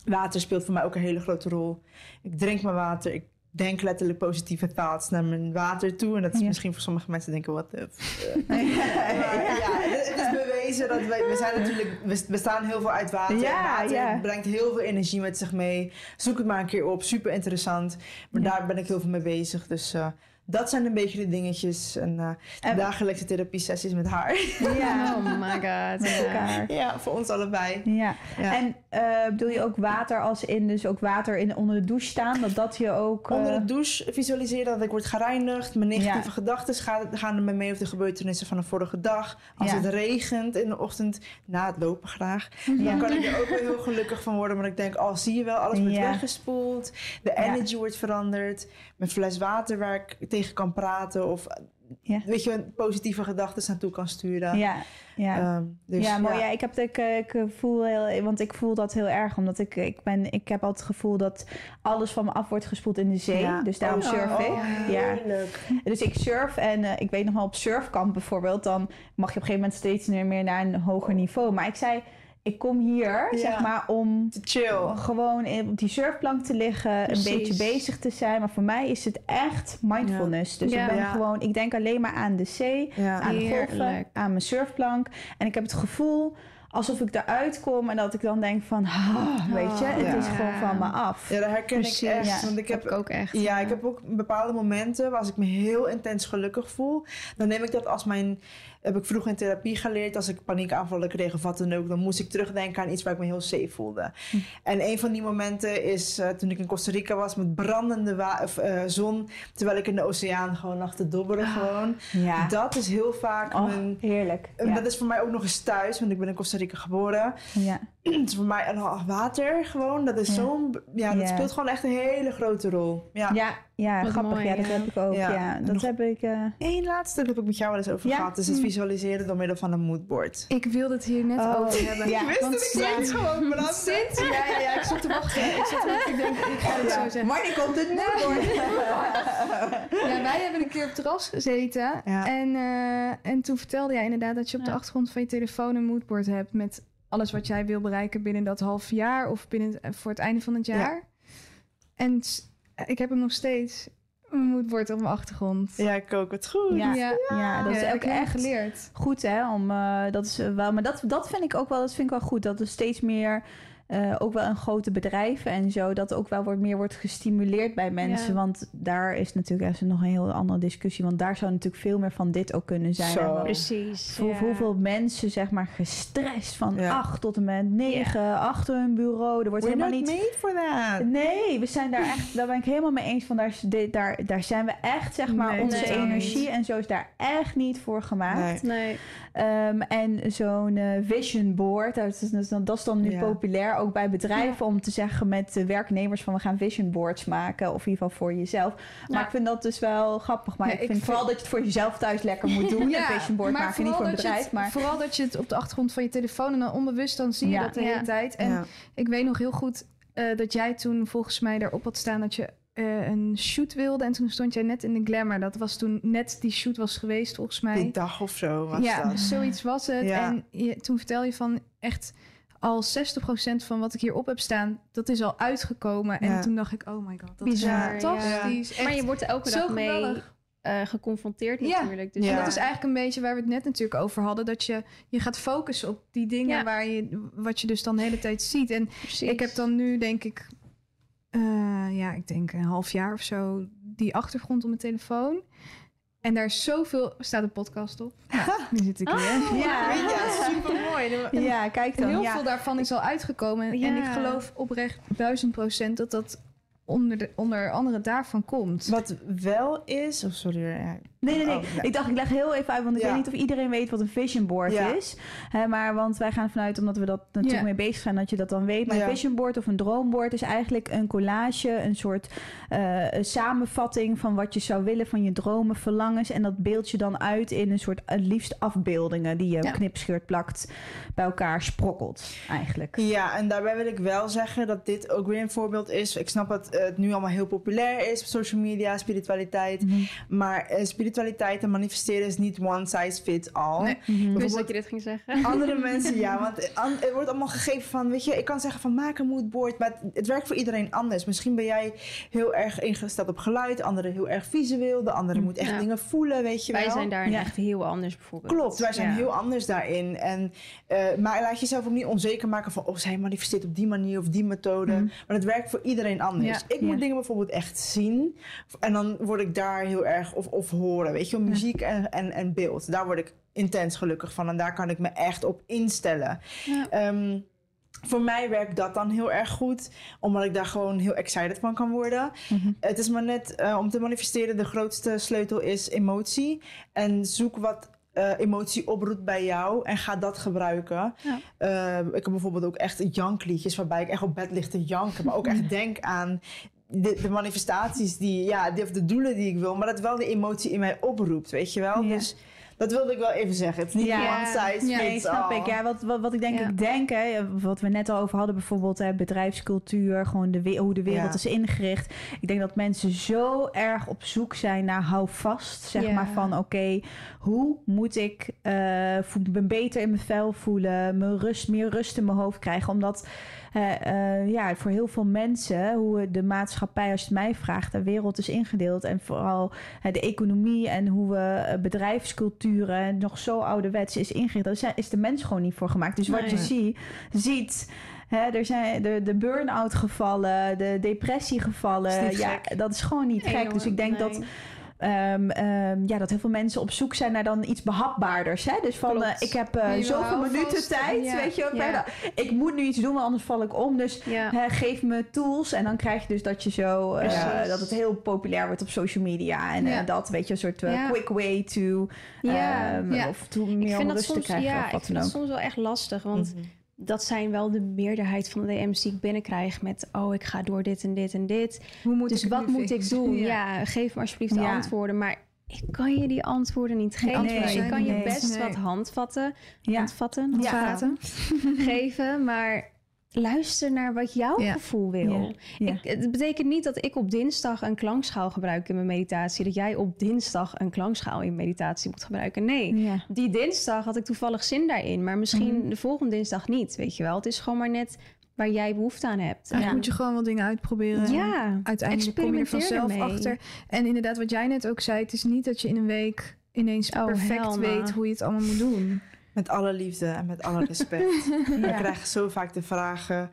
Water speelt voor mij ook een hele grote rol. Ik drink mijn water, ik denk letterlijk positieve thoughts naar mijn water toe. En dat is misschien voor sommige mensen denken, wat de... ja, het is bewezen dat wij... We zijn natuurlijk... We bestaan heel veel uit water. Ja, water ja. brengt heel veel energie met zich mee. Zoek het maar een keer op. Super interessant. Maar daar ben ik heel veel mee bezig. Dus... Uh, dat zijn een beetje de dingetjes. En, uh, en dagelijkse therapie sessies met haar. Ja, oh my god. Met elkaar. Ja, voor ons allebei. Ja. En uh, bedoel je ook water als in, dus ook water in, onder de douche staan? Dat dat je ook... Uh... Onder de douche visualiseren dat ik word gereinigd. Mijn negatieve gedachten gaan, gaan er mee mee of de gebeurtenissen van de vorige dag. Als het regent in de ochtend, na het lopen graag. Dan kan ik er ook wel heel gelukkig van worden. Maar ik denk, oh zie je wel, alles wordt weggespoeld. De energy wordt veranderd. Mijn fles water waar ik tegen kan praten of ja. weet je, positieve gedachten naartoe kan sturen. Ja, ja. Um, dus, ja mooi. Ja. ik, heb, ik, ik voel heel, want ik voel dat heel erg, omdat ik, ik ben, ik heb altijd het gevoel dat alles van me af wordt gespoeld in de zee. Ja. Dus daarom oh, surf ik. Oh, ja. Dus ik surf en uh, ik weet nog wel op surfkamp bijvoorbeeld, dan mag je op een gegeven moment steeds meer naar een hoger niveau. Maar ik zei ik kom hier, zeg maar, om te chill. gewoon op die surfplank te liggen, een beetje bezig te zijn. Maar voor mij is het echt mindfulness. Dus ik ben gewoon, ik denk alleen maar aan de zee, aan de golven, aan mijn surfplank. En ik heb het gevoel alsof ik eruit kom en dat ik dan denk van, ah, weet je, het is gewoon van me af. Ja, dat herken ik echt. want ik heb, heb, ook echt. Ja, ik heb ook bepaalde momenten waar als ik me heel intens gelukkig voel, dan neem ik dat als mijn heb ik vroeger in therapie geleerd. Als ik paniekaanvallen kreeg of wat dan ook, dan moest ik terugdenken aan iets waar ik me heel safe voelde. Hm. En een van die momenten is uh, toen ik in Costa Rica was met brandende uh, zon, terwijl ik in de oceaan gewoon lag te dobberen. Ah, gewoon. Ja. Dat is heel vaak oh, mijn. Heerlijk. Ja. Dat is voor mij ook nog eens thuis, want ik ben in Costa Rica geboren. Ja het is voor mij een water gewoon. Dat is zo'n... Ja, dat speelt gewoon echt een hele grote rol. Ja, ja, ja grappig. ja, dat heb ik ook. Ja, dat heb ik... Uh... Eén laatste, dat heb ik met jou wel eens over gehad. is het visualiseren door middel van een moodboard. Ik wilde het hier net oh, over hebben. Ja. Ik wist het, ik gewoon Sinds, ja, ja, ik zat te wachten. Ik, zat te, ik denk, ik ga het zo zeggen. Wanneer komt het moodboard? ja, wij hebben een keer op het terras gezeten. En, uh, en toen vertelde jij inderdaad dat je op de achtergrond van je telefoon een moodboard hebt met alles wat jij wil bereiken binnen dat half jaar of binnen eh, voor het einde van het jaar. En ik heb hem nog steeds. Mijn moedwoord op mijn achtergrond. Ja, ik ook het goed. Ja, ja. dat is ook echt geleerd. Goed, hè? Om, uh, dat is wel, maar dat, dat vind ik ook wel, dat vind ik wel goed. Dat er steeds meer uh, ook wel een grote bedrijven en zo, dat ook wel wordt, meer wordt gestimuleerd bij mensen. Want daar is natuurlijk even nog een heel andere discussie. Want daar zou natuurlijk veel meer van dit ook kunnen zijn. Zo. Precies. Voor, Hoeveel mensen, zeg maar, gestrest van acht tot en met negen achter hun bureau. Er wordt helemaal niet. made for that. Nee, we zijn daar echt, daar ben ik helemaal mee eens van. Daar, daar, daar zijn we echt, zeg maar, onze energie en zo is daar echt niet voor gemaakt. Nee. Um, en zo'n uh, vision board, dat is, dat is dan nu populair ook bij bedrijven om te zeggen met de werknemers van we gaan vision boards maken. Of in ieder geval voor jezelf. Maar ik vind dat dus wel grappig. Maar ik vind vooral dat je het voor jezelf thuis lekker moet doen. ja, een vision board maken, niet voor een bedrijf. maar... Vooral dat je het op de achtergrond van je telefoon en dan onbewust dan zie je dat de hele tijd. En ik weet nog heel goed uh, dat jij toen volgens mij daarop had staan dat je uh, een shoot wilde. En toen stond jij net in de glamour. Dat was toen net die shoot was geweest, volgens mij. Die dag of zo was ja, dat. zoiets was het. En je, toen vertel je van echt al 60% van wat ik hierop heb staan, dat is al uitgekomen. En toen dacht ik, oh my god, dat Bizar, is fantastisch. Maar je wordt er elke dag mee uh, geconfronteerd natuurlijk. Dus ja. dat is eigenlijk een beetje waar we het net natuurlijk over hadden. Dat je, je gaat focussen op die dingen waar je, wat je dus dan de hele tijd ziet. En ik heb dan nu denk ik, uh, ja, ik denk een half jaar of zo, die achtergrond op mijn telefoon. En daar is zoveel... Staat een podcast op? Ja, nu zit ik hier. Oh, ja. ja, super mooi. Ja, kijk dan. heel veel daarvan is al uitgekomen. En ik geloof oprecht duizend procent dat dat onder, de, onder andere daarvan komt. Wat wel is... Oh, sorry. Nee, nee, nee. Oh, ik dacht, ik leg heel even uit, want ik weet niet of iedereen weet wat een vision board is. Hè, maar want wij gaan vanuit, omdat we dat natuurlijk mee bezig zijn, dat je dat dan weet. Maar een vision board of een droomboard is eigenlijk een collage, een soort uh, samenvatting van wat je zou willen, van je dromen, verlangens. En dat beeld je dan uit in een soort het liefst afbeeldingen die je knipscheurt plakt, bij elkaar sprokkelt eigenlijk. Ja, en daarbij wil ik wel zeggen dat dit ook weer een voorbeeld is. Ik snap dat het nu allemaal heel populair is op social media, spiritualiteit. Mhm. Maar uh, spiritualiteit spiritualiteit en manifesteren is niet one size fits all. Nee, wist dat je dit ging zeggen. Andere mensen, ja. Want het wordt allemaal gegeven van, weet je, ik kan zeggen van maak een moodboard, maar het, werkt voor iedereen anders. Misschien ben jij heel erg ingesteld op geluid, anderen heel erg visueel, de andere moet echt dingen voelen, weet je wij wel. Wij zijn daar echt heel anders bijvoorbeeld. Klopt, wij zijn heel anders daarin. En, uh, maar laat jezelf ook niet onzeker maken van, oh, zij manifesteert op die manier of die methode. Mm. Maar het werkt voor iedereen anders. Ik moet dingen bijvoorbeeld echt zien en dan word ik daar heel erg of, of horen Weet je, muziek en, en, en beeld. Daar word ik intens gelukkig van. En daar kan ik me echt op instellen. Ehm, voor mij werkt dat dan heel erg goed, omdat ik daar gewoon heel excited van kan worden. Mhm. Het is maar net uh, om te manifesteren, de grootste sleutel is emotie. En zoek wat uh, emotie oproept bij jou en ga dat gebruiken. Ja. Uh, ik heb bijvoorbeeld ook echt jankliedjes waarbij ik echt op bed lig te janken, maar ook echt denk aan de, de, manifestaties die, ja, die, of de doelen die ik wil, maar dat wel de emotie in mij oproept, weet je wel? Dus dat wilde ik wel even zeggen. Het is niet ja. one size ja, fits snap ik. Ja, wat, wat, wat ik denk, ik denk, hè, wat we net al over hadden, bijvoorbeeld hè, bedrijfscultuur, gewoon de, hoe de wereld is ingericht. Ik denk dat mensen zo erg op zoek zijn naar hou vast, zeg maar, van oké, hoe moet ik uh, me beter in mijn vel voelen, me rust, meer rust in mijn hoofd krijgen, omdat uh, ja, voor heel veel mensen, hoe de maatschappij, als je het mij vraagt, de wereld is ingedeeld. En vooral uh, de economie en hoe we bedrijfsculturen nog zo ouderwets is ingericht. Daar is de mens gewoon niet voor gemaakt. Dus wat je zie, ziet. Hè, er zijn de, de burn-out gevallen, de depressiegevallen. Ja, dat is gewoon niet gek. dus ik denk dat Um, um, ja, dat heel veel mensen op zoek zijn naar dan iets behapbaarders. Hè? Dus van, uh, ik heb uh, zoveel minuten tijd, ja. weet je ja. Ik moet nu iets doen, want anders val ik om. Dus ja. geef me tools. En dan krijg je dus dat je zo, uh, dat het heel populair wordt op social media. En dat, weet je, een soort quick way to, um, of to meer ik vind rust soms, te krijgen. Ja, ik vind dat soms wel echt lastig, want... Mm -hmm dat zijn wel de meerderheid van de DM's die ik binnenkrijg met... oh, ik ga door dit en dit en dit. Hoe moet dus ik wat moet ik doen? Ja. geef me alsjeblieft de antwoorden. Maar ik kan je die antwoorden niet geven. Nee, ik kan je best wat handvatten, handvatten, handvatten geven, maar luister naar wat jouw gevoel wil. Ik, het betekent niet dat ik op dinsdag een klankschaal gebruik in mijn meditatie. Dat jij op dinsdag een klankschaal in meditatie moet gebruiken. Nee, die dinsdag had ik toevallig zin daarin. Maar misschien mhm. de volgende dinsdag niet, weet je wel. Het is gewoon maar net waar jij behoefte aan hebt. Ja, moet je gewoon wel dingen uitproberen. Ja, uiteindelijk kom je er vanzelf achter. En inderdaad, wat jij net ook zei, het is niet dat je in een week ineens oh, perfect weet hoe je het allemaal moet doen. Met alle liefde en met alle respect. ja. We krijgen zo vaak de vragen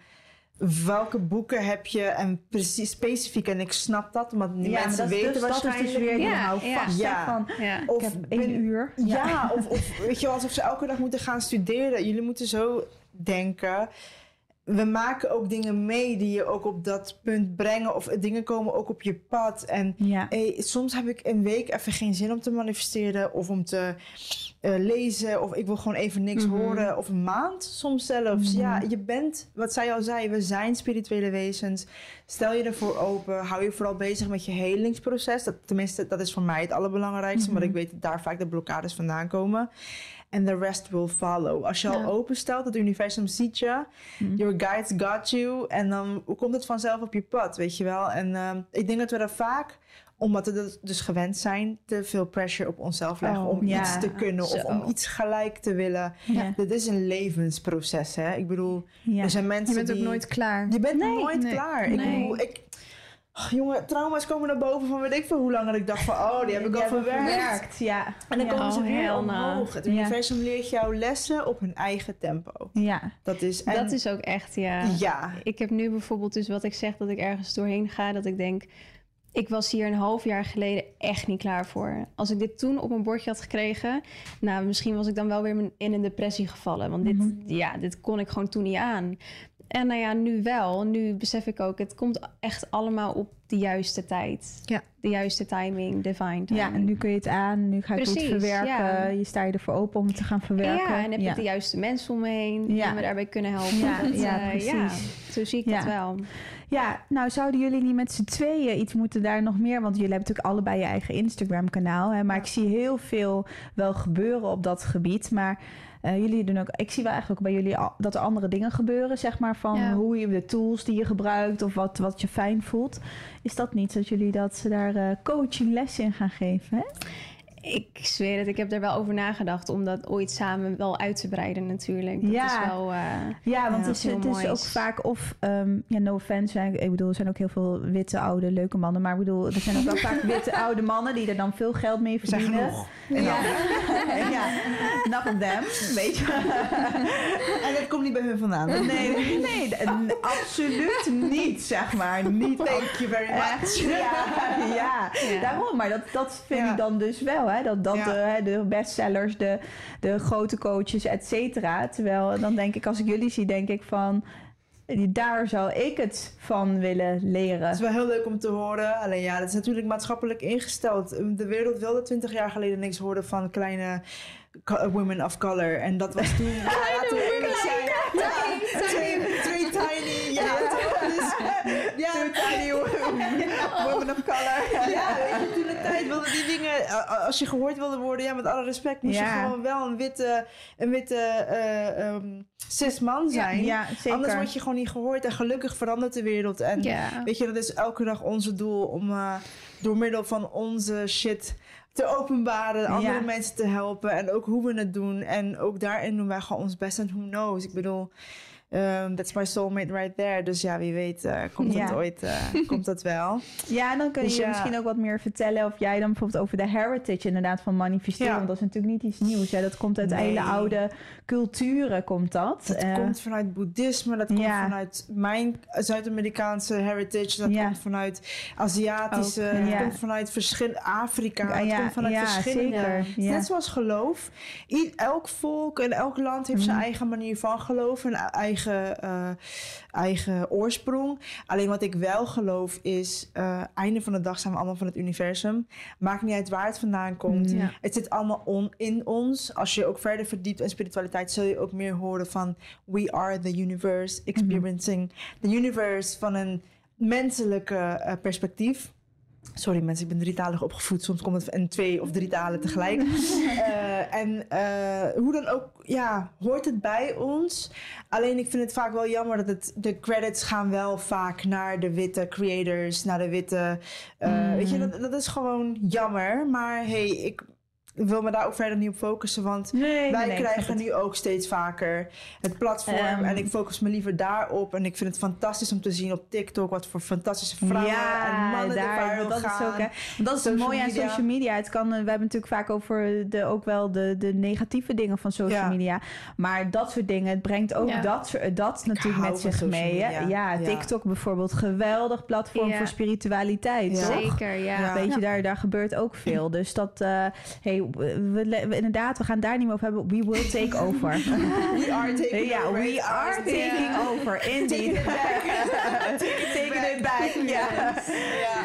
welke boeken heb je en precies specifiek en ik snap dat omdat die mensen weten dus, waarschijnlijk dat is dus weer ja, vast ja. van of ik heb één uur ja, of, of weet je alsof ze elke dag moeten gaan studeren jullie moeten zo denken we maken ook dingen mee die je ook op dat punt brengen. Of dingen komen ook op je pad. En soms heb ik een week even geen zin om te manifesteren of om te uh, lezen. Of ik wil gewoon even niks mhm. horen. Of een maand soms zelfs. Ja, mhm. je bent, wat zij al zei, we zijn spirituele wezens. Stel je ervoor open. Hou je vooral bezig met je helingsproces. Dat, tenminste, dat is voor mij het allerbelangrijkste. Mm Maar ik weet dat daar vaak de blokkades vandaan komen. En the rest will follow. Als je al openstelt, het universum ziet je. Mhm. Your guides got you. En dan komt het vanzelf op je pad, weet je wel. En uh, ik denk dat we er vaak omdat we dus gewend zijn, te veel pressure op onszelf leggen oh, om iets te kunnen of om iets gelijk te willen. Ja. Dit is een levensproces, hè? Ik bedoel, er zijn mensen. Je bent ook nooit klaar. Je bent nooit klaar. Ik bedoel, ik, Oh, jongen, trauma's komen naar boven van weet ik veel hoe lang. dat ik dacht van, oh, die heb ik al verwerkt. Ja. En dan komen ze oh, weer omhoog. Het universum leert jou lessen op hun eigen tempo. Ja. Dat is, en... dat is ook echt, ja. Ja. Ik heb nu bijvoorbeeld dus wat ik zeg, dat ik ergens doorheen ga. Dat ik denk, ik was hier een half jaar geleden echt niet klaar voor. Als ik dit toen op mijn bordje had gekregen, nou, misschien was ik dan wel weer in een depressie gevallen. Want dit, mhm. ja, dit kon ik gewoon toen niet aan. En nou ja, nu wel. Nu besef ik ook, het komt echt allemaal op de juiste tijd. Ja. De juiste timing, divine timing. Ja, en nu kun je het aan, nu ga je het verwerken. Je sta je ervoor open om te gaan verwerken. Ja, en heb je de juiste mensen om me heen die me daarbij kunnen helpen. Ja, ja, uh, ja zo zie ik dat wel. Ja, nou zouden jullie niet met z'n tweeën iets moeten daar nog meer? Want jullie hebben natuurlijk allebei je eigen Instagram-kanaal. Maar ik zie heel veel wel gebeuren op dat gebied. Maar uh, jullie doen ook, ik zie wel eigenlijk ook bij jullie dat er andere dingen gebeuren, zeg maar, van hoe je de tools die je gebruikt of wat, wat je fijn voelt. Is dat niet dat jullie dat ze daar uh, coaching lessen in gaan geven? Hè? Ik zweer het, ik heb er wel over nagedacht om dat ooit samen wel uit te breiden natuurlijk. Dat ja. is wel, uh, ja, want het, is, het is ook vaak of, um, ja, no offense, ik bedoel, er zijn ook heel veel witte, oude, leuke mannen. Maar ik bedoel, er zijn ook wel vaak witte, oude mannen die er dan veel geld mee verdienen. Ja, ja. Enough of them, weet je. en dat komt niet bij hun vandaan. Nee, nee, nee, absoluut niet, zeg maar. Niet, thank you very much. Ja, ja, daarom. Maar dat, dat vind ik dan dus wel, dat, dat de, de, bestsellers, de, de grote coaches, et cetera. Terwijl dan denk ik, als ik jullie zie, denk ik van daar zou ik het van willen leren. Het is wel heel leuk om te horen. Alleen ja, dat is natuurlijk maatschappelijk ingesteld. De wereld wilde twintig jaar geleden niks horen van kleine women of color. En dat was toen... ja, toen eerlijk zijn. Twee tiny. Ja, dus, tiny women of color. Ja, toen de tijd wilden die dingen... Als je gehoord wilde worden, ja, met alle respect... moest je gewoon wel een witte... Een witte uh, um, cis man zijn. Ja, zeker. Anders word je gewoon niet gehoord. En gelukkig verandert de wereld. En weet je, dat is elke dag onze doel om uh, door middel van onze shit te openbaren, andere mensen te helpen en ook hoe we het doen. En ook daarin doen wij gewoon ons best en who knows. Ik bedoel, Um, that's my soulmate right there. Dus ja, wie weet uh, komt het ooit, uh, komt dat wel. Ja, dan kun je dus, misschien ook wat meer vertellen. Of jij dan bijvoorbeeld over de heritage inderdaad van manifesteren. Want dat is natuurlijk niet iets nieuws. Hè. Dat komt uit nee. hele oude culturen, komt dat. Dat uh, komt vanuit boeddhisme. Dat komt vanuit mijn Zuid-Amerikaanse heritage. Dat komt vanuit Aziatische. Ook, dat komt vanuit verschillende Afrika. Dat komt vanuit verschillende. Net zoals geloof. elk volk en elk land heeft zijn mhm. eigen manier van geloven. En eigen eigen, uh, eigen oorsprong. Alleen wat ik wel geloof is, uh, einde van de dag zijn we allemaal van het universum. Maakt niet uit waar het vandaan komt. Mm. Het zit allemaal on, in ons. Als je ook verder verdiept in spiritualiteit, zul je ook meer horen van we are the universe, experiencing the universe van een menselijke uh, perspectief. Sorry mensen, ik ben drietalig opgevoed. Soms komt het in twee of drie talen tegelijk. uh, en uh, hoe dan ook, ja, hoort het bij ons. Alleen ik vind het vaak wel jammer dat het, de credits gaan wel vaak naar de witte creators, naar de witte... Uh, mm. Weet je, dat, dat is gewoon jammer. Maar hey, ik ik wil me daar ook verder niet op focussen, want wij krijgen nu ook steeds vaker het platform. Ehm. en ik focus me liever daarop. En ik vind het fantastisch om te zien op TikTok wat voor fantastische vrouwen ja, en mannen daar, er dat gaan. Is ook, hè, dat is het mooie aan social media. Het kan, we hebben natuurlijk vaak over de, ook wel de, de negatieve dingen van social media. Maar dat soort dingen, het brengt ook dat, dat natuurlijk met zich mee. Ja, TikTok bijvoorbeeld, geweldig platform voor spiritualiteit. Zeker, ja. Weet je, daar, daar gebeurt ook veel. Dus dat, uh, hey, we, inderdaad, we gaan daar niet meer over hebben. We will take over. we are taking ja, over. we are taking over. Indeed. It back. Ja.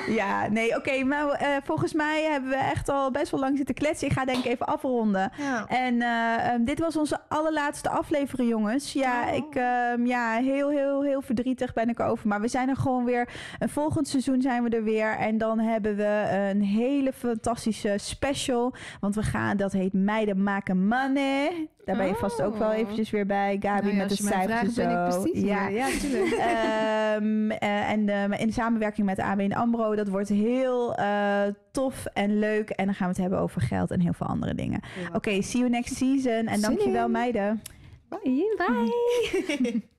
ja, nee, oké. maar uh, volgens mij hebben we echt al best wel lang zitten kletsen. Ik ga denk ik even afronden. Ja. En uh, um, dit was onze allerlaatste aflevering, jongens. Ja, oh. ik, um, ja, heel, heel, heel verdrietig ben ik over. Maar we zijn er gewoon weer. Een volgend seizoen zijn we er weer. En dan hebben we een hele fantastische special. Want we gaan, dat heet Meiden maken money. Daar ben je vast ook wel oh. eventjes weer bij. Gabi nou met de cijfers zo. Ben ik precies ja, ja natuurlijk. um, uh, en uh, in samenwerking met ABN AMRO. Dat wordt heel uh, tof en leuk. En dan gaan we het hebben over geld en heel veel andere dingen. Oké, okay, see you next season. En dankjewel meiden. Bye. Bye.